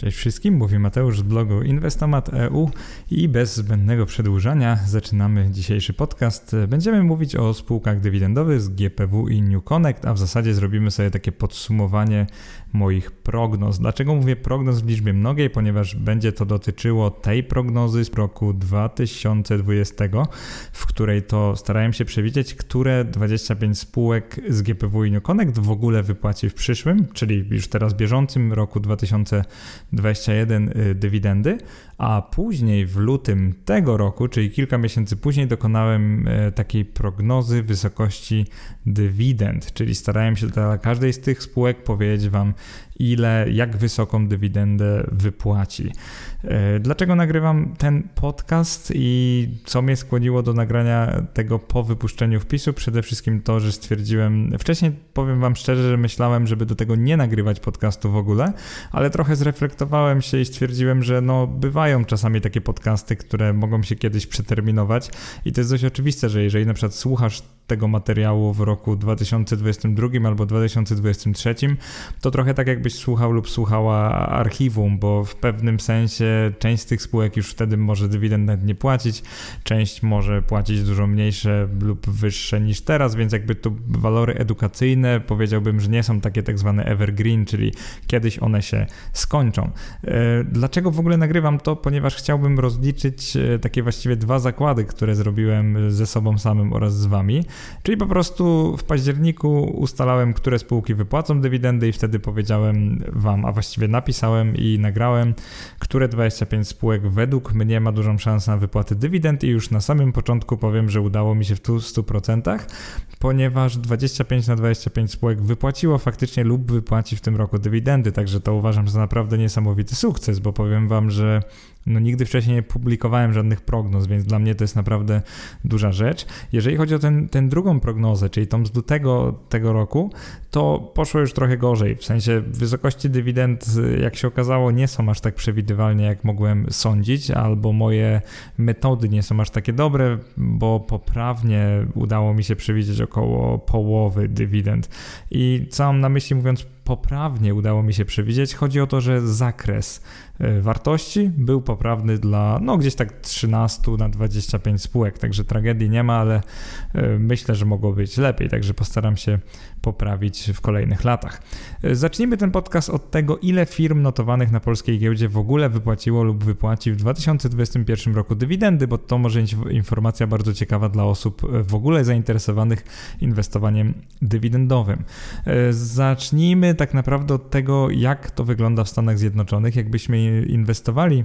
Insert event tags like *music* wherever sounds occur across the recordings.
Cześć wszystkim, mówi Mateusz z blogu Inwestomat.eu i bez zbędnego przedłużania zaczynamy dzisiejszy podcast. Będziemy mówić o spółkach dywidendowych z GPW i New Connect, a w zasadzie zrobimy sobie takie podsumowanie moich prognoz. Dlaczego mówię prognoz w liczbie mnogiej? Ponieważ będzie to dotyczyło tej prognozy z roku 2020, w której to starałem się przewidzieć, które 25 spółek z GPW i New Connect w ogóle wypłaci w przyszłym, czyli już teraz bieżącym roku 2020. 21 y, dywidendy, a później w lutym tego roku, czyli kilka miesięcy później, dokonałem e, takiej prognozy wysokości dywidend, czyli starałem się dla każdej z tych spółek powiedzieć Wam, ile, jak wysoką dywidendę wypłaci. E, dlaczego nagrywam ten podcast i co mnie skłoniło do nagrania tego po wypuszczeniu wpisu? Przede wszystkim to, że stwierdziłem, wcześniej powiem Wam szczerze, że myślałem, żeby do tego nie nagrywać podcastu w ogóle, ale trochę zreflektowałem się i stwierdziłem, że no bywają czasami takie podcasty, które mogą się kiedyś przeterminować i to jest dość oczywiste, że jeżeli na przykład słuchasz tego materiału w roku 2022 albo 2023, to trochę tak jakbyś słuchał lub słuchała archiwum, bo w pewnym sensie część z tych spółek już wtedy może dywidend nie płacić, część może płacić dużo mniejsze lub wyższe niż teraz, więc jakby to walory edukacyjne powiedziałbym, że nie są takie tak zwane evergreen, czyli kiedyś one się skończą. E, dlaczego w ogóle nagrywam to? Ponieważ chciałbym rozliczyć e, takie właściwie dwa zakłady, które zrobiłem ze sobą samym oraz z wami. Czyli po prostu w październiku ustalałem, które spółki wypłacą dywidendy i wtedy powiedziałem wam, a właściwie napisałem i nagrałem, które 25 spółek według mnie ma dużą szansę na wypłatę dywidend i już na samym początku powiem, że udało mi się w 100%, ponieważ 25 na 25 spółek wypłaciło faktycznie lub wypłaci w tym roku dywidendy, także to uważam za naprawdę niesamowity sukces, bo powiem wam, że no nigdy wcześniej nie publikowałem żadnych prognoz, więc dla mnie to jest naprawdę duża rzecz. Jeżeli chodzi o ten, tę drugą prognozę, czyli tą z lutego tego roku, to poszło już trochę gorzej. W sensie wysokości dywidend, jak się okazało, nie są aż tak przewidywalne, jak mogłem sądzić, albo moje metody nie są aż takie dobre, bo poprawnie udało mi się przewidzieć około połowy dywidend. I co mam na myśli mówiąc poprawnie udało mi się przewidzieć. Chodzi o to, że zakres e, wartości był poprawny dla no gdzieś tak 13 na 25 spółek, także tragedii nie ma, ale e, myślę, że mogło być lepiej, także postaram się poprawić w kolejnych latach. E, zacznijmy ten podcast od tego, ile firm notowanych na polskiej giełdzie w ogóle wypłaciło lub wypłaci w 2021 roku dywidendy, bo to może być informacja bardzo ciekawa dla osób w ogóle zainteresowanych inwestowaniem dywidendowym. Zacznijmy tak naprawdę od tego, jak to wygląda w Stanach Zjednoczonych. Jakbyśmy inwestowali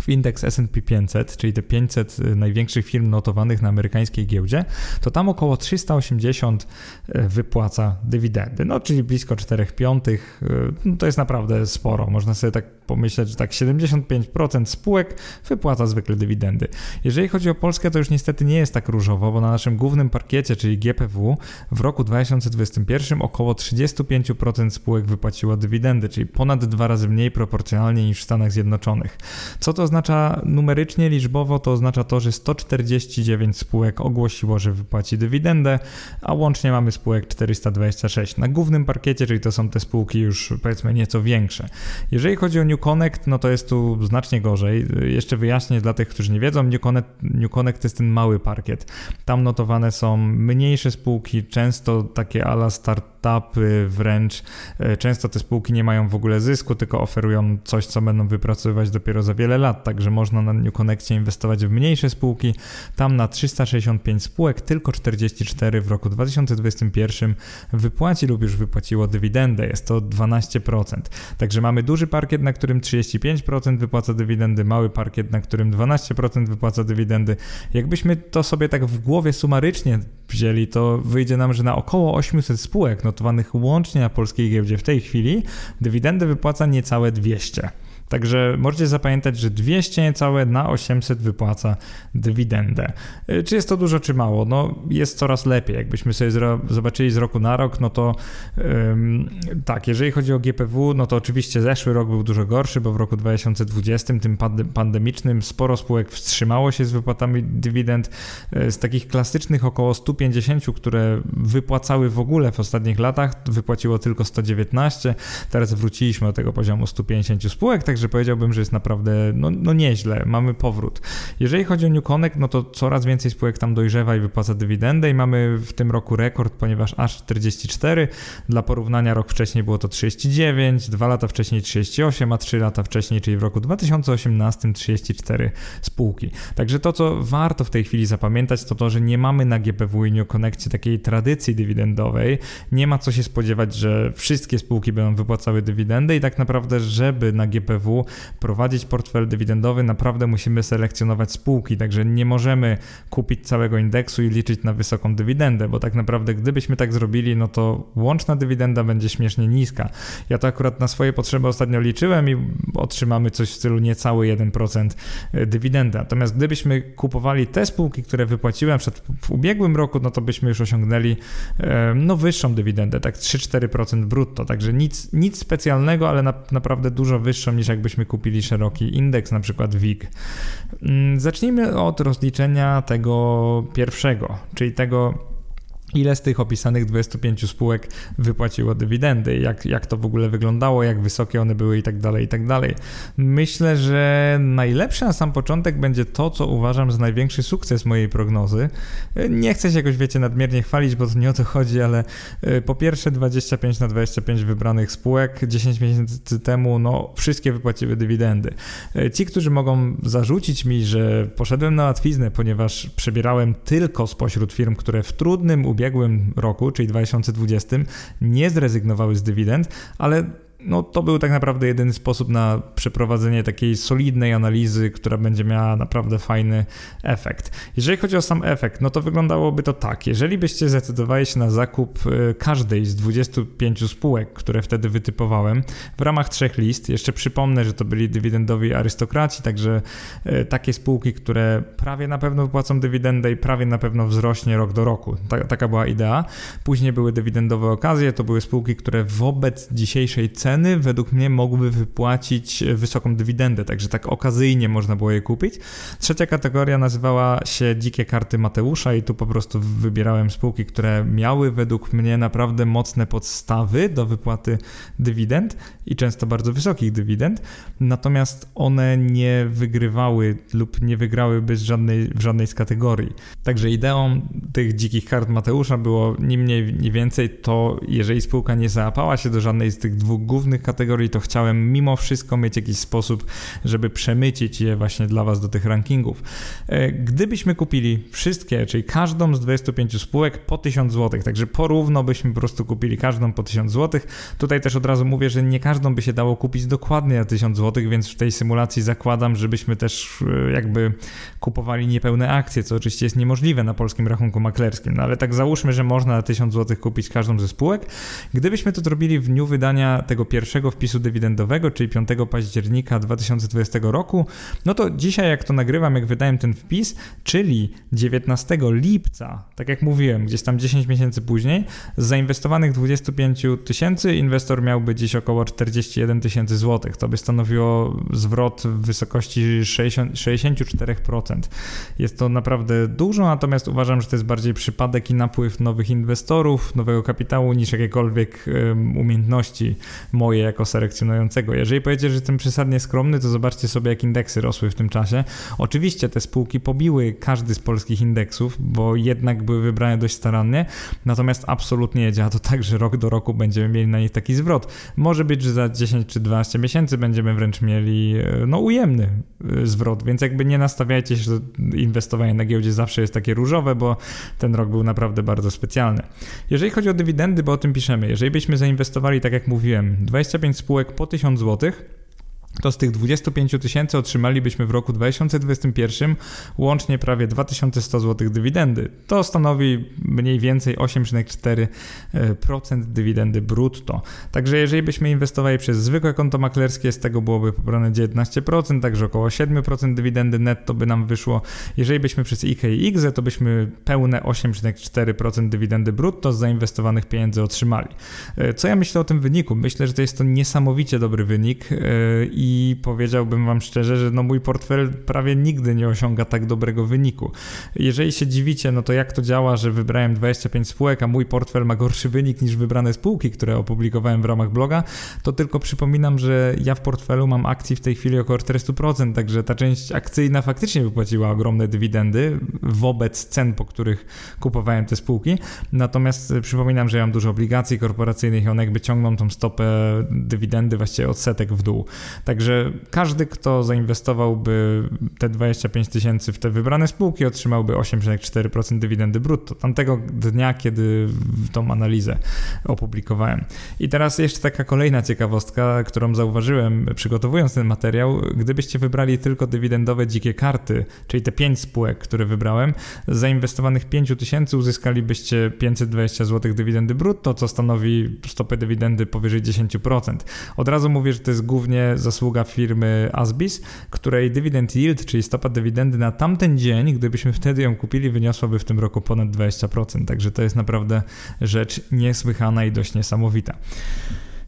w indeks S&P 500, czyli te 500 y, największych firm notowanych na amerykańskiej giełdzie, to tam około 380 y, wypłaca dywidendy, no czyli blisko 4 piątych, y, no to jest naprawdę sporo. Można sobie tak pomyśleć, że tak 75% spółek wypłaca zwykle dywidendy. Jeżeli chodzi o Polskę, to już niestety nie jest tak różowo, bo na naszym głównym parkiecie, czyli GPW, w roku 2021 około 35% spółek wypłaciło dywidendy, czyli ponad dwa razy mniej proporcjonalnie niż w Stanach Zjednoczonych. Co to to oznacza numerycznie, liczbowo? To oznacza to, że 149 spółek ogłosiło, że wypłaci dywidendę, a łącznie mamy spółek 426 na głównym parkiecie, czyli to są te spółki już powiedzmy nieco większe. Jeżeli chodzi o New Connect, no to jest tu znacznie gorzej. Jeszcze wyjaśnię dla tych, którzy nie wiedzą, New Connect, New Connect to jest ten mały parkiet. Tam notowane są mniejsze spółki, często takie ala startupy wręcz. E, często te spółki nie mają w ogóle zysku, tylko oferują coś, co będą wypracowywać dopiero za wiele lat lat, także można na New Connectie inwestować w mniejsze spółki. Tam na 365 spółek tylko 44 w roku 2021 wypłaci lub już wypłaciło dywidendę, jest to 12%. Także mamy duży parkiet, na którym 35% wypłaca dywidendy, mały parkiet, na którym 12% wypłaca dywidendy. Jakbyśmy to sobie tak w głowie sumarycznie wzięli, to wyjdzie nam, że na około 800 spółek notowanych łącznie na polskiej giełdzie w tej chwili dywidendę wypłaca niecałe 200. Także możecie zapamiętać, że 200 niecałe na 800 wypłaca dywidendę. Y, czy jest to dużo, czy mało? No jest coraz lepiej. Jakbyśmy sobie zobaczyli z roku na rok, no to ym, tak, jeżeli chodzi o GPW, no to oczywiście zeszły rok był dużo gorszy, bo w roku 2020, tym pandemicznym, sporo spółek wstrzymało się z wypłatami dywidend. Y, z takich klasycznych około 150, które wypłacały w ogóle w ostatnich latach, wypłaciło tylko 119. Teraz wróciliśmy do tego poziomu 150 spółek, także powiedziałbym, że jest naprawdę no, no nieźle. Mamy powrót. Jeżeli chodzi o New Connect, no to coraz więcej spółek tam dojrzewa i wypłaca dywidendę i mamy w tym roku rekord, ponieważ aż 44. Dla porównania rok wcześniej było to 39, dwa lata wcześniej 38, a 3 lata wcześniej, czyli w roku 2018 34 spółki. Także to, co warto w tej chwili zapamiętać, to to, że nie mamy na GPW i New takiej tradycji dywidendowej. Nie ma co się spodziewać, że wszystkie spółki będą wypłacały dywidendę i tak naprawdę, żeby na GPW prowadzić portfel dywidendowy, naprawdę musimy selekcjonować spółki, także nie możemy kupić całego indeksu i liczyć na wysoką dywidendę, bo tak naprawdę gdybyśmy tak zrobili, no to łączna dywidenda będzie śmiesznie niska. Ja to akurat na swoje potrzeby ostatnio liczyłem i otrzymamy coś w stylu niecały 1% e, dywidendy. Natomiast gdybyśmy kupowali te spółki, które wypłaciłem przed, w ubiegłym roku, no to byśmy już osiągnęli e, no wyższą dywidendę, tak 3-4% brutto, także nic, nic specjalnego, ale na, naprawdę dużo wyższą niż jakbyśmy kupili szeroki indeks, na przykład WIG. Mm, zacznijmy od rozliczenia tego pierwszego, czyli tego ile z tych opisanych 25 spółek wypłaciło dywidendy, jak, jak to w ogóle wyglądało, jak wysokie one były i tak dalej, i tak dalej. Myślę, że najlepsze na sam początek będzie to, co uważam za największy sukces mojej prognozy. Nie chcę się jakoś, wiecie, nadmiernie chwalić, bo to nie o to chodzi, ale e, po pierwsze 25 na 25 wybranych spółek 10 miesięcy temu, no wszystkie wypłaciły dywidendy. E, ci, którzy mogą zarzucić mi, że poszedłem na łatwiznę, ponieważ przebierałem tylko spośród firm, które w trudnym ubiegłym ubiegłym roku, czyli 2020, nie zrezygnowały z dywidend, ale no to był tak naprawdę jedyny sposób na przeprowadzenie takiej solidnej analizy, która będzie miała naprawdę fajny efekt. Jeżeli chodzi o sam efekt, no to wyglądałoby to tak. Jeżeli byście zdecydowali się na zakup y, każdej z 25 spółek, które wtedy wytypowałem, w ramach trzech list, jeszcze przypomnę, że to byli dywidendowi arystokraci, także y, takie spółki, które prawie na pewno wypłacą dywidendę i prawie na pewno wzrośnie rok do roku. taka była idea. Później były dywidendowe okazje, to były spółki, które wobec dzisiejszej ceny ceny według mnie mogłyby wypłacić wysoką dywidendę, także tak okazyjnie można było je kupić. Trzecia kategoria nazywała się dzikie karty Mateusza i tu po prostu wybierałem spółki, które miały według mnie naprawdę mocne podstawy do wypłaty dywidend i często bardzo wysokich dywidend, natomiast one nie wygrywały lub nie wygrałyby z żadnej, w żadnej z kategorii. Także ideą tych dzikich kart Mateusza było ni mniej, ni więcej to, jeżeli spółka nie załapała się do żadnej z tych dwóch głównych głównych kategorii, to chciałem mimo wszystko mieć jakiś sposób, żeby przemycić je właśnie dla Was do tych rankingów. E, gdybyśmy kupili wszystkie, czyli każdą z 25 spółek po 1000 zł, także porówno byśmy po prostu kupili każdą po 1000 zł. Tutaj też od razu mówię, że nie każdą by się dało kupić dokładnie na 1000 zł, więc w tej symulacji zakładam, żebyśmy też e, jakby kupowali niepełne akcje, co oczywiście jest niemożliwe na polskim rachunku maklerskim, no ale tak załóżmy, że można na 1000 zł kupić każdą ze spółek. Gdybyśmy to zrobili w dniu wydania tego pierwszego wpisu dywidendowego, czyli 5 października 2020 roku, no to dzisiaj jak to nagrywam, jak wydałem ten wpis, czyli 19 lipca, tak jak mówiłem, gdzieś tam 10 miesięcy później, z zainwestowanych 25 tysięcy inwestor miałby dziś około 41 tysięcy złotych. To by stanowiło zwrot w wysokości 60, 64%. Jest to naprawdę dużo, natomiast uważam, że to jest bardziej przypadek i napływ nowych inwestorów, nowego kapitału niż jakiekolwiek um, umiejętności moje jako selekcjonującego. Jeżeli powiecie, że jestem przesadnie skromny, to zobaczcie sobie, jak indeksy rosły w tym czasie. Oczywiście te spółki pobiły każdy z polskich indeksów, bo jednak były wybrane dość starannie, natomiast absolutnie nie działa to tak, że rok do roku będziemy mieli na nich taki zwrot. Może być, że za 10 czy 12 miesięcy będziemy wręcz mieli e, no ujemny e, zwrot, więc jakby nie nastawiajcie się, że inwestowanie na giełdzie zawsze jest takie różowe, bo ten rok był naprawdę bardzo specjalny. Jeżeli chodzi o dywidendy, bo o tym piszemy, jeżeli byśmy zainwestowali, tak jak mówiłem, 25 spółek po 1000 zł, to z tych 25 tysięcy otrzymalibyśmy w roku 2021 łącznie prawie 2100 zł dywidendy. To stanowi mniej więcej 8,4% dywidendy brutto. Także jeżeli byśmy inwestowali przez zwykłe konto maklerskie, z tego byłoby pobrane 19%, także około 7% dywidendy netto by nam wyszło. Jeżeli byśmy przez IKX, to byśmy pełne 8,4% dywidendy brutto z zainwestowanych pieniędzy otrzymali. E, co ja myślę o tym wyniku? Myślę, że to jest to niesamowicie dobry wynik e, i powiedziałbym Wam szczerze, że no mój portfel prawie nigdy nie osiąga tak dobrego wyniku. Jeżeli się dziwicie, no to jak to działa, że wybrałem 25 spółek, a mój portfel ma gorszy wynik niż wybrane spółki, które opublikowałem w ramach bloga, to tylko przypominam, że ja w portfelu mam akcji w tej chwili około 400%, także ta część akcyjna faktycznie wypłaciła ogromne dywidendy wobec cen, po których kupowałem te spółki. Natomiast przypominam, że ja mam dużo obligacji korporacyjnych i one jakby ciągną tą stopę dywidendy właściwie odsetek w dół. Także każdy, kto zainwestowałby te 25 tysięcy w te wybrane spółki, otrzymałby 8,4% dywidendy brutto. Tamtego dnia, kiedy tą analizę opublikowałem. I teraz jeszcze taka kolejna ciekawostka, którą zauważyłem przygotowując ten materiał. Gdybyście wybrali tylko dywidendowe dzikie karty, czyli te 5 spółek, które wybrałem, z zainwestowanych 5 tysięcy uzyskalibyście 520 zł dywidendy brutto, co stanowi stopę dywidendy powyżej 10%. Od razu mówię, że to jest głównie zasługa firmy Asbis, której dywidend yield, czyli stopa dywidendy na tamten dzień, gdybyśmy wtedy ją kupili, wyniosłaby w tym roku ponad 20%. Także to jest naprawdę rzecz niesłychana i dość niesamowita.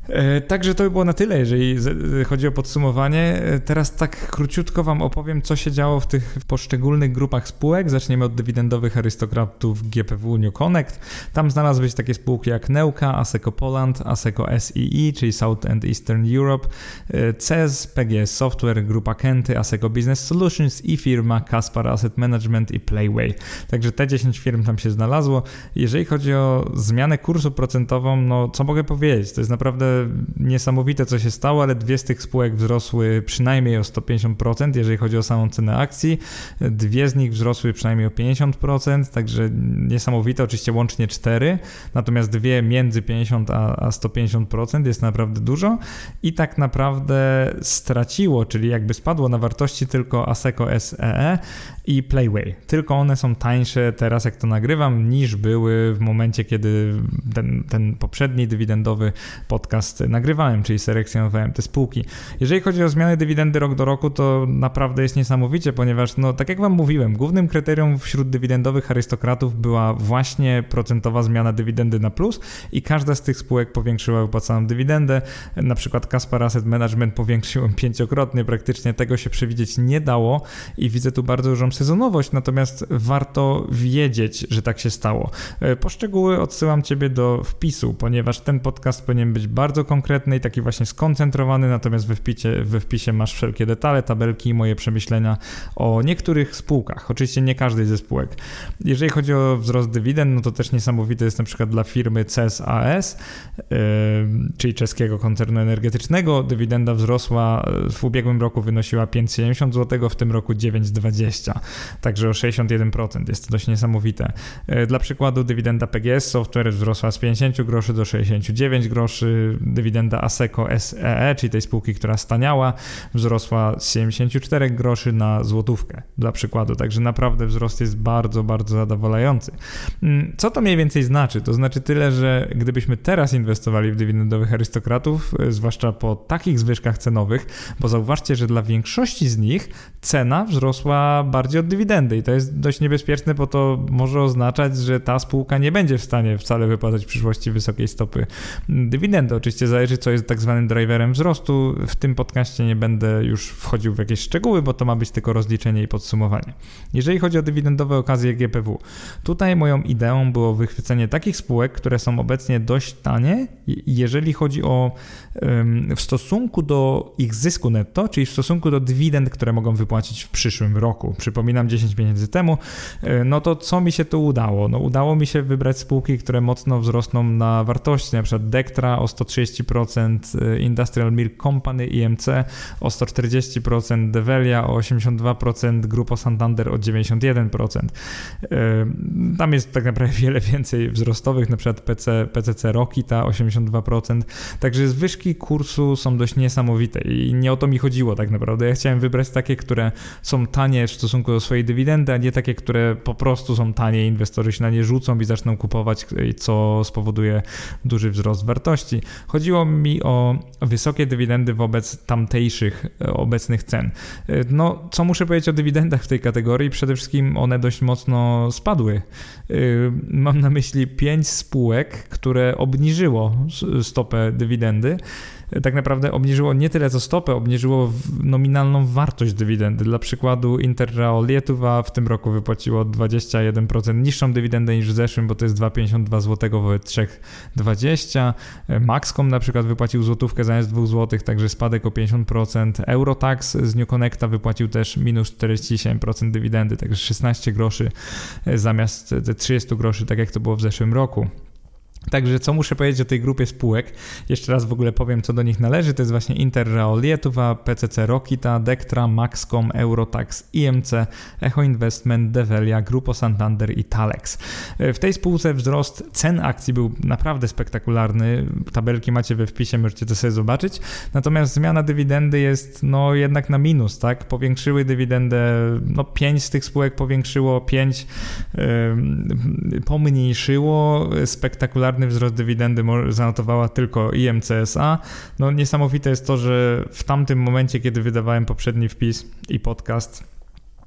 E, także to by było na tyle, jeżeli chodzi o podsumowanie. E, teraz tak króciutko Wam opowiem, co się działo w tych poszczególnych grupach spółek. Zaczniemy od dywidendowych arystokratów GPW New Connect. Tam znalazły takie spółki jak Neuka, Aseco Poland, Aseco SEE, czyli South and Eastern Europe, e, CES, PGS Software, Grupa Kenty, Aseco Business Solutions i firma Caspar Asset Management i Playway. Także te 10 firm tam się znalazło. Jeżeli chodzi o zmianę kursu procentową, no co mogę powiedzieć? To jest naprawdę niesamowite, co się stało, ale dwie z tych spółek wzrosły przynajmniej o 150%, jeżeli chodzi o samą cenę akcji. Dwie z nich wzrosły przynajmniej o 50%, także niesamowite, oczywiście łącznie cztery, natomiast dwie między 50 a, a 150% jest naprawdę dużo i tak naprawdę straciło, czyli jakby spadło na wartości tylko Aseco SEE e i Playway. Tylko one są tańsze teraz, jak to nagrywam, niż były w momencie, kiedy ten, ten poprzedni dywidendowy podcast nagrywałem, czyli selekcjonowałem te spółki. Jeżeli chodzi o zmiany dywidendy rok do roku, to naprawdę jest niesamowicie, ponieważ, no, tak jak Wam mówiłem, głównym kryterium wśród dywidendowych arystokratów była właśnie procentowa zmiana dywidendy na plus i każda z tych spółek powiększyła wypłacaną dywidendę. Na przykład Kaspar Asset Management powiększył pięciokrotnie, praktycznie tego się przewidzieć nie dało i widzę tu bardzo dużą sezonowość, natomiast warto wiedzieć, że tak się stało. E, po szczegóły odsyłam Ciebie do wpisu, ponieważ ten podcast powinien być bardzo konkretny i taki właśnie skoncentrowany, natomiast we wpisie, we wpisie masz wszelkie detale, tabelki i moje przemyślenia o niektórych spółkach. Oczywiście nie każdej ze spółek. Jeżeli chodzi o wzrost dywidend, no to też niesamowity jest na przykład dla firmy CES AS, yy, czyli czeskiego koncernu energetycznego. Dywidenda wzrosła w ubiegłym roku wynosiła 5,70 zł, w tym roku 9,20, także o 61%. Jest to dość niesamowite. Yy, dla przykładu dywidenda PGS Software wzrosła z 50 groszy do 69 groszy, dywidenda Aseco SEE, czyli tej spółki, która staniała, wzrosła z 74 groszy na złotówkę, dla przykładu. Także naprawdę wzrost jest bardzo, bardzo zadowalający. Mm, co to mniej więcej znaczy? To znaczy tyle, że gdybyśmy teraz inwestowali w dywidendowych arystokratów, e, zwłaszcza po takich zwyżkach cenowych, bo zauważcie, że dla większości z nich cena wzrosła bardziej od dywidendy i to jest dość niebezpieczne, bo to może oznaczać, że ta spółka nie będzie w stanie wcale wypłacać w przyszłości wysokiej stopy dywidendy. Oczywiście zależy, co jest tak zwanym driverem wzrostu. W tym podcaście nie będę już wchodził w jakieś szczegóły, bo to ma być tylko rozliczenie i podsumowanie. Jeżeli chodzi o dywidendowe okazje GPW, tutaj moją ideą było wychwycenie takich spółek, które są obecnie dość tanie, jeżeli chodzi o w stosunku do ich zysku netto, czyli w stosunku do dywidend, które mogą wypłacić w przyszłym roku. Przypominam 10 miesięcy temu, e, no to co mi się tu udało? No udało mi się wybrać spółki, które mocno wzrosną na wartości, na przykład Dektra o 130 130%, Industrial Milk Company IMC o 140%, Develia o 82%, Grupo Santander o 91%. Tam jest tak naprawdę wiele więcej wzrostowych, na przykład PC, PCC Rokita 82%, także zwyżki kursu są dość niesamowite i nie o to mi chodziło tak naprawdę. Ja chciałem wybrać takie, które są tanie w stosunku do swojej dywidendy, a nie takie, które po prostu są tanie, inwestorzy się na nie rzucą i zaczną kupować, co spowoduje duży wzrost wartości. Chodziło mi o wysokie dywidendy wobec tamtejszych e, obecnych cen. E, no, co muszę powiedzieć o dywidendach w tej kategorii? Przede wszystkim one dość mocno spadły. E, mam na myśli pięć spółek, które obniżyło stopę dywidendy tak naprawdę obniżyło nie tyle co stopę, obniżyło nominalną wartość dywidendy. Dla przykładu Interrail Lietuva w tym roku wypłaciło 21% niższą dywidendę niż w zeszłym, bo to jest 2,52 zł wobec 3,20. Maxcom na przykład wypłacił złotówkę zamiast 2 zł, także spadek o 50%. Eurotax z New Connecta wypłacił też minus 47% dywidendy, także 16 groszy zamiast 30 groszy, tak jak to było w zeszłym roku. Także co muszę powiedzieć o tej grupie spółek? Jeszcze raz w ogóle powiem, co do nich należy. To jest właśnie Interrail Lietuva, PCC Rokita, Dektra, Maxcom, Eurotax, IMC, Echo Investment, Develia, Grupo Santander i Talex. W tej spółce wzrost cen akcji był naprawdę spektakularny. Tabelki macie we wpisie, możecie to sobie zobaczyć. Natomiast zmiana dywidendy jest no jednak na minus, tak? Powiększyły dywidendę, no 5 z tych spółek powiększyło, 5 yy, pomniejszyło. Spektakularny spektakularny wzrost dywidendy zanotowała tylko IMCSA. No niesamowite jest to, że w tamtym momencie, kiedy wydawałem poprzedni wpis i podcast,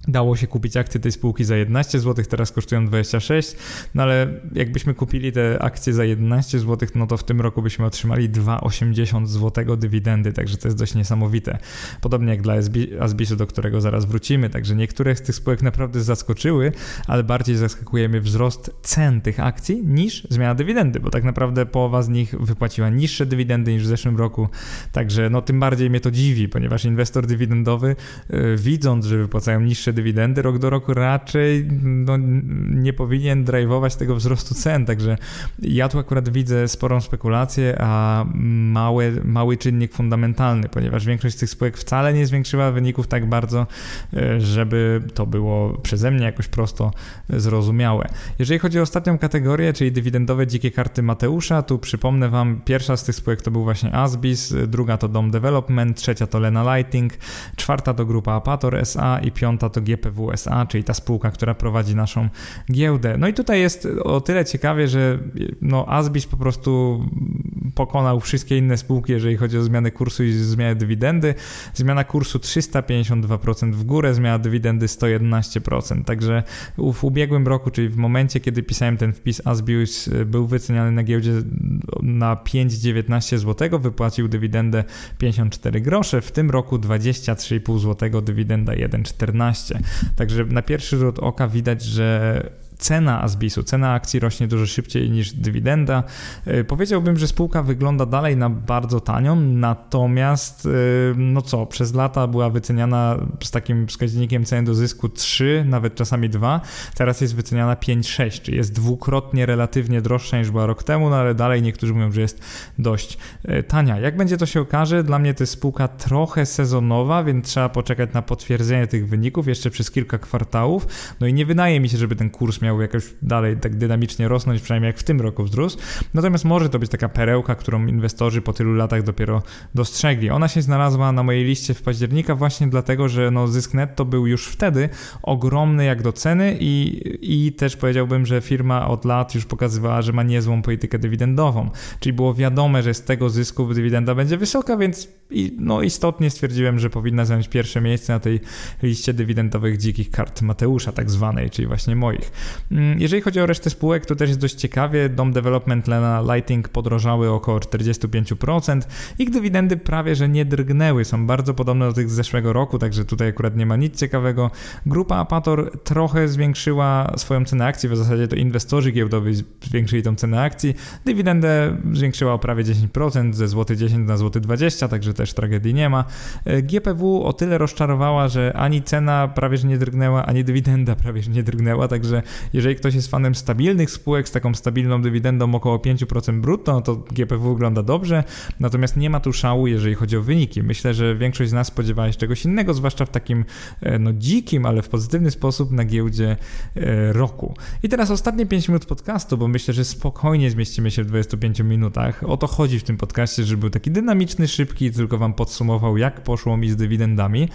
Dało się kupić akcje tej spółki za 11 zł, teraz kosztują 26, no ale jakbyśmy kupili te akcje za 11 zł, no to w tym roku byśmy otrzymali 2,80 zł dywidendy, także to jest dość niesamowite. Podobnie jak dla Asbisu, do którego zaraz wrócimy, także niektóre z tych spółek naprawdę zaskoczyły, ale bardziej zaskakuje mnie wzrost cen tych akcji niż zmiana dywidendy, bo tak naprawdę połowa z nich wypłaciła niższe dywidendy niż w zeszłym roku, także no tym bardziej mnie to dziwi, ponieważ inwestor dywidendowy yy, widząc, że wypłacają niższe dywidendy rok do roku raczej no, nie powinien drive'ować tego wzrostu cen, także ja tu akurat widzę sporą spekulację, a małe, mały czynnik fundamentalny, ponieważ większość z tych spółek wcale nie zwiększyła wyników tak bardzo, e, żeby to było przeze mnie jakoś prosto zrozumiałe. Jeżeli chodzi o ostatnią kategorię, czyli dywidendowe dzikie karty Mateusza, tu przypomnę Wam, pierwsza z tych spółek to był właśnie Asbis, druga to Dom Development, trzecia to Lena Lighting, czwarta to grupa Apator SA i piąta to GPW SA, czyli ta spółka, która prowadzi naszą giełdę. No i tutaj jest o tyle ciekawie, że no Asbis po prostu pokonał wszystkie inne spółki, jeżeli chodzi o zmianę kursu i zmianę dywidendy. Zmiana kursu 352% w górę, zmiana dywidendy 111%. Także w ubiegłym roku, czyli w momencie, kiedy pisałem ten wpis, Asbis był wyceniany na giełdzie na 5,19 zł, wypłacił dywidendę 54 grosze, w tym roku 23,5 zł, dywidenda 1,14. Także na pierwszy rzut oka widać, że cena Asbisu, cena akcji rośnie dużo szybciej niż dywidenda. E, powiedziałbym, że spółka wygląda dalej na bardzo tanią, natomiast e, no co, przez lata była wyceniana z takim wskaźnikiem ceny do zysku 3, nawet czasami 2, teraz jest wyceniana 5-6, czyli jest dwukrotnie relatywnie droższa niż była rok temu, no ale dalej niektórzy mówią, że jest dość e, tania. Jak będzie to się okaże? Dla mnie to jest spółka trochę sezonowa, więc trzeba poczekać na potwierdzenie tych wyników jeszcze przez kilka kwartałów, no i nie wydaje mi się, żeby ten kurs miał miał jakoś dalej tak dynamicznie rosnąć, przynajmniej jak w tym roku wzrósł. Natomiast może to być taka perełka, którą inwestorzy po tylu latach dopiero dostrzegli. Ona się znalazła na mojej liście w października właśnie dlatego, że no zysk netto był już wtedy ogromny jak do ceny i, i też powiedziałbym, że firma od lat już pokazywała, że ma niezłą politykę dywidendową. Czyli było wiadome, że z tego zysku dywidenda będzie wysoka, więc no istotnie stwierdziłem, że powinna zająć pierwsze miejsce na tej liście dywidendowych dzikich kart Mateusza, tak zwanej, czyli właśnie moich. Mm, jeżeli chodzi o resztę spółek, to też jest dość ciekawie. Dom Development, Lena Lighting podrożały około 45%. Ich dywidendy prawie, że nie drgnęły. Są bardzo podobne do tych z zeszłego roku, także tutaj akurat nie ma nic ciekawego. Grupa Apator trochę zwiększyła swoją cenę akcji, w zasadzie to inwestorzy giełdowi zwiększyli tą cenę akcji. Dywidendę zwiększyła o prawie 10%, ze złoty 10 na złoty 20, także też tragedii nie ma. E, GPW o tyle rozczarowała, że ani cena prawie że nie drgnęła, ani dywidenda prawie że nie drgnęła, także jeżeli ktoś jest fanem stabilnych spółek z taką stabilną dywidendą około 5% brutto, no to GPW wygląda dobrze, natomiast nie ma tu szału, jeżeli chodzi o wyniki. Myślę, że większość z nas spodziewała się czegoś innego, zwłaszcza w takim e, no, dzikim, ale w pozytywny sposób na giełdzie e, roku. I teraz ostatnie 5 minut podcastu, bo myślę, że spokojnie zmieścimy się w 25 minutach. O to chodzi w tym podcaście, żeby był taki dynamiczny, szybki, tylko wam podsumował, jak poszło mi z dywidendami.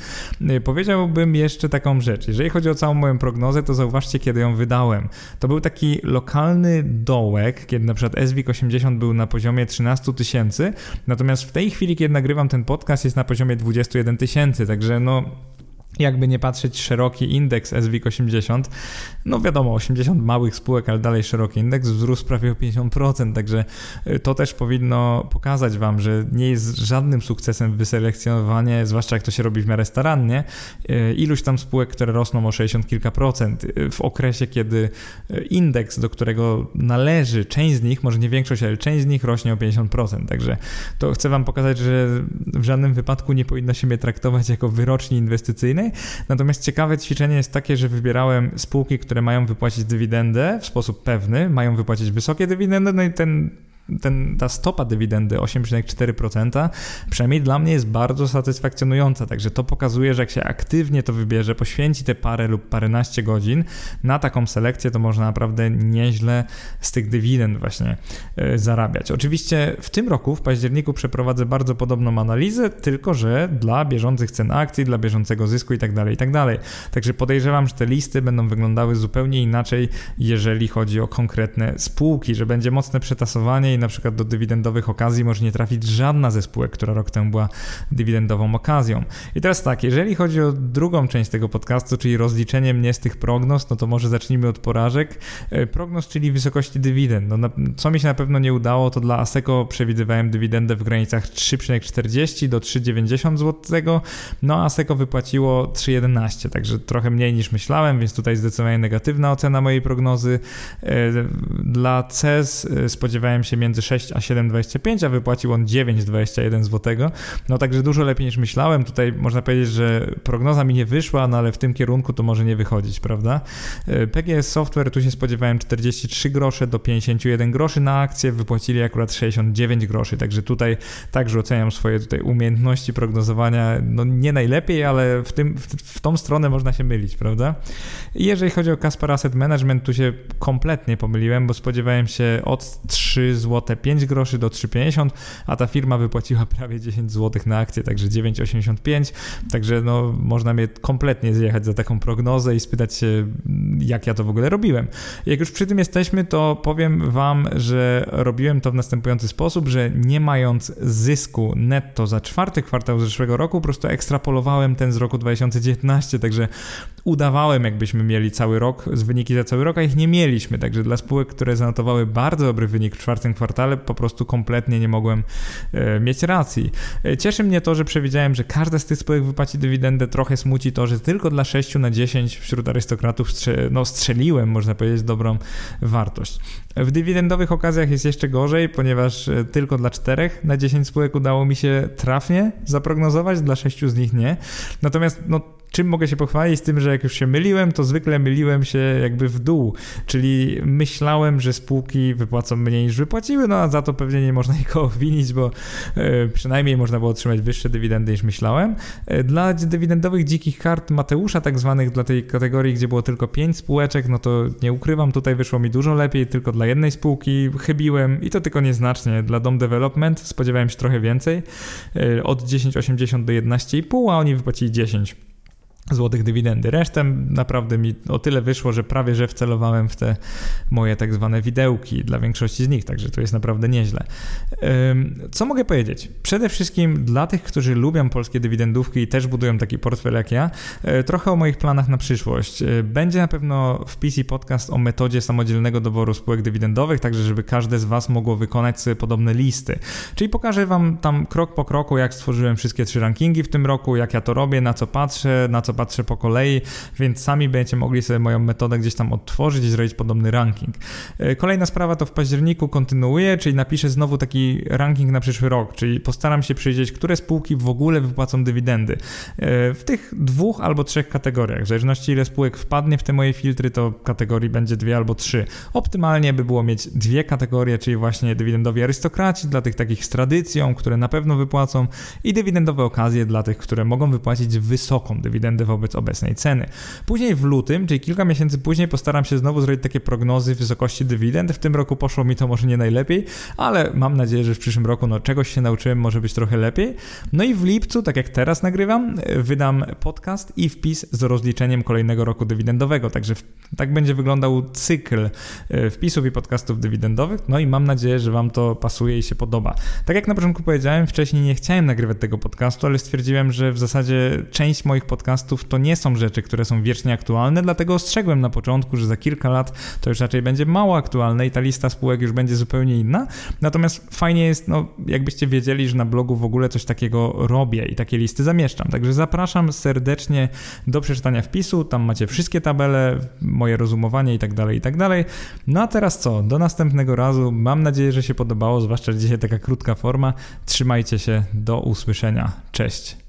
E, powiedziałbym jeszcze taką rzecz. Jeżeli chodzi o całą moją prognozę, to zauważcie, kiedy ją wydałem. To był taki lokalny dołek, kiedy na przykład SWIG 80 był na poziomie 13 tysięcy, natomiast w tej chwili, kiedy nagrywam ten podcast, jest na poziomie 21 tysięcy, także no jakby nie patrzeć, szeroki indeks SWIG 80, no wiadomo, 80 małych spółek, ale dalej szeroki indeks, wzrósł prawie o 50%, także y, to też powinno pokazać Wam, że nie jest żadnym sukcesem wyselekcjonowanie, zwłaszcza jak to się robi w miarę starannie, y, iluś tam spółek, które rosną o 60 kilka procent y, w okresie, kiedy indeks, do którego należy część z nich, może nie większość, ale część z nich rośnie o 50%, także to chcę Wam pokazać, że w żadnym wypadku nie powinno się mnie traktować jako wyroczni Natomiast ciekawe ćwiczenie jest takie, że wybierałem spółki, które mają wypłacić dywidendę w sposób pewny, mają wypłacić wysokie dywidendy, no i ten ten, ta stopa dywidendy 8,4% przynajmniej dla mnie jest bardzo satysfakcjonująca, także to pokazuje, że jak się aktywnie to wybierze, poświęci te parę lub paręnaście godzin na taką selekcję, to można naprawdę nieźle z tych dywidend właśnie y, zarabiać. Oczywiście w tym roku, w październiku przeprowadzę bardzo podobną analizę, tylko że dla bieżących cen akcji, dla bieżącego zysku i tak dalej, i tak. Także podejrzewam, że te listy będą wyglądały zupełnie inaczej, jeżeli chodzi o konkretne spółki, że będzie mocne przetasowanie na przykład do dywidendowych okazji może nie trafić żadna ze spółek, która rok temu była dywidendową okazją. I teraz tak, jeżeli chodzi o drugą część tego podcastu, czyli rozliczenie mnie z tych prognoz, no to może zacznijmy od porażek. E, prognoz, czyli wysokości dywidend. No, co mi się na pewno nie udało, to dla ASECO przewidywałem dywidendę w granicach 3,40 do 3,90 zł, no ASECO wypłaciło 3,11, także trochę mniej niż myślałem, więc tutaj zdecydowanie negatywna ocena mojej prognozy. E, dla CES e, spodziewałem się między 6 a 7,25, a wypłacił on 9,21 zł. No także dużo lepiej niż myślałem. Tutaj można powiedzieć, że prognoza mi nie wyszła, no ale w tym kierunku to może nie wychodzić, prawda? E, PGS Software tu się spodziewałem 43 grosze do 51 groszy na akcję, wypłacili akurat 69 groszy, także tutaj także oceniam swoje tutaj umiejętności prognozowania, no nie najlepiej, ale w, tym, w, w tą stronę można się mylić, prawda? I jeżeli chodzi o Caspar Asset Management, tu się kompletnie pomyliłem, bo spodziewałem się od 3 zł zł 5 groszy do 3,50, a ta firma wypłaciła prawie 10 zł na akcję, także 9,85, także no można mnie kompletnie zjechać za taką prognozę i spytać się, jak ja to w ogóle robiłem. Jak już przy tym jesteśmy, to powiem Wam, że robiłem to w następujący sposób, że nie mając zysku netto za czwarty kwartał zeszłego roku, po prostu ekstrapolowałem ten z roku 2019, także udawałem, jakbyśmy mieli cały rok, z wyniki za cały rok, a ich nie mieliśmy. Także dla spółek, które zanotowały bardzo dobry wynik w czwartym kwartale, po prostu kompletnie nie mogłem e, mieć racji. E, cieszy mnie to, że przewidziałem, że każda z tych spółek wypłaci dywidendę. Trochę smuci to, że tylko dla 6 na 10 wśród arystokratów strze no, strzeliłem, można powiedzieć, dobrą wartość. W dywidendowych okazjach jest jeszcze gorzej, ponieważ e, tylko dla 4 na 10 spółek udało mi się trafnie zaprognozować, dla 6 z nich nie. Natomiast no, czym mogę się pochwalić? Z tym, że jak już się myliłem, to zwykle myliłem się jakby w dół, czyli myślałem, że spółki wypłacą mniej niż wypłaciły, no a za to pewnie nie można *laughs* nikogo winić, bo e, przynajmniej można było otrzymać wyższe dywidendy niż myślałem. E, dla dywidendowych dzikich kart Mateusza, tak zwanych dla tej kategorii, gdzie było tylko 5 spółeczek, no to nie ukrywam, tutaj wyszło mi dużo lepiej, tylko dla jednej spółki chybiłem i to tylko nieznacznie. Dla Dom Development spodziewałem się trochę więcej, e, od 10,80 do 11,5, a oni wypłacili 10 złotych dywidendy. Resztę naprawdę mi o tyle wyszło, że prawie że wcelowałem w te moje tak zwane widełki dla większości z nich, także to jest naprawdę nieźle. Co mogę powiedzieć? Przede wszystkim dla tych, którzy lubią polskie dywidendówki i też budują taki portfel jak ja, e, trochę o moich planach na przyszłość. E, będzie na pewno w PC podcast o metodzie samodzielnego doboru spółek dywidendowych, także żeby każde z Was mogło wykonać sobie podobne listy. Czyli pokażę Wam tam krok po kroku, jak stworzyłem wszystkie trzy rankingi w tym roku, jak ja to robię, na co patrzę, na co patrzę patrzę po kolei, więc sami będziecie mogli sobie moją metodę gdzieś tam odtworzyć i zrobić podobny ranking. E, kolejna sprawa to w październiku kontynuuję, czyli napiszę znowu taki ranking na przyszły rok, czyli postaram się przyjrzeć, które spółki w ogóle wypłacą dywidendy. E, w tych dwóch albo trzech kategoriach, w zależności ile spółek wpadnie w te moje filtry, to kategorii będzie dwie albo trzy. Optymalnie by było mieć dwie kategorie, czyli właśnie dywidendowi arystokraci dla tych takich z tradycją, które na pewno wypłacą i dywidendowe okazje dla tych, które mogą wypłacić wysoką dywidendę wobec obecnej ceny. Później w lutym, czyli kilka miesięcy później postaram się znowu zrobić takie prognozy wysokości dywidend. W tym roku poszło mi to może nie najlepiej, ale mam nadzieję, że w przyszłym roku no, czegoś się nauczyłem, może być trochę lepiej. No i w lipcu, tak jak teraz nagrywam, wydam podcast i wpis z rozliczeniem kolejnego roku dywidendowego. Także tak będzie wyglądał cykl e, wpisów i podcastów dywidendowych. No i mam nadzieję, że Wam to pasuje i się podoba. Tak jak na początku powiedziałem, wcześniej nie chciałem nagrywać tego podcastu, ale stwierdziłem, że w zasadzie część moich podcastów to nie są rzeczy, które są wiecznie aktualne, dlatego ostrzegłem na początku, że za kilka lat to już raczej będzie mało aktualne i ta lista spółek już będzie zupełnie inna. Natomiast fajnie jest, no, jakbyście wiedzieli, że na blogu w ogóle coś takiego robię i takie listy zamieszczam. Także zapraszam serdecznie do przeczytania wpisu. Tam macie wszystkie tabele, moje rozumowanie i tak dalej, i tak dalej. No a teraz co? Do następnego razu. Mam nadzieję, że się podobało, zwłaszcza dzisiaj taka krótka forma. Trzymajcie się, do usłyszenia. Cześć.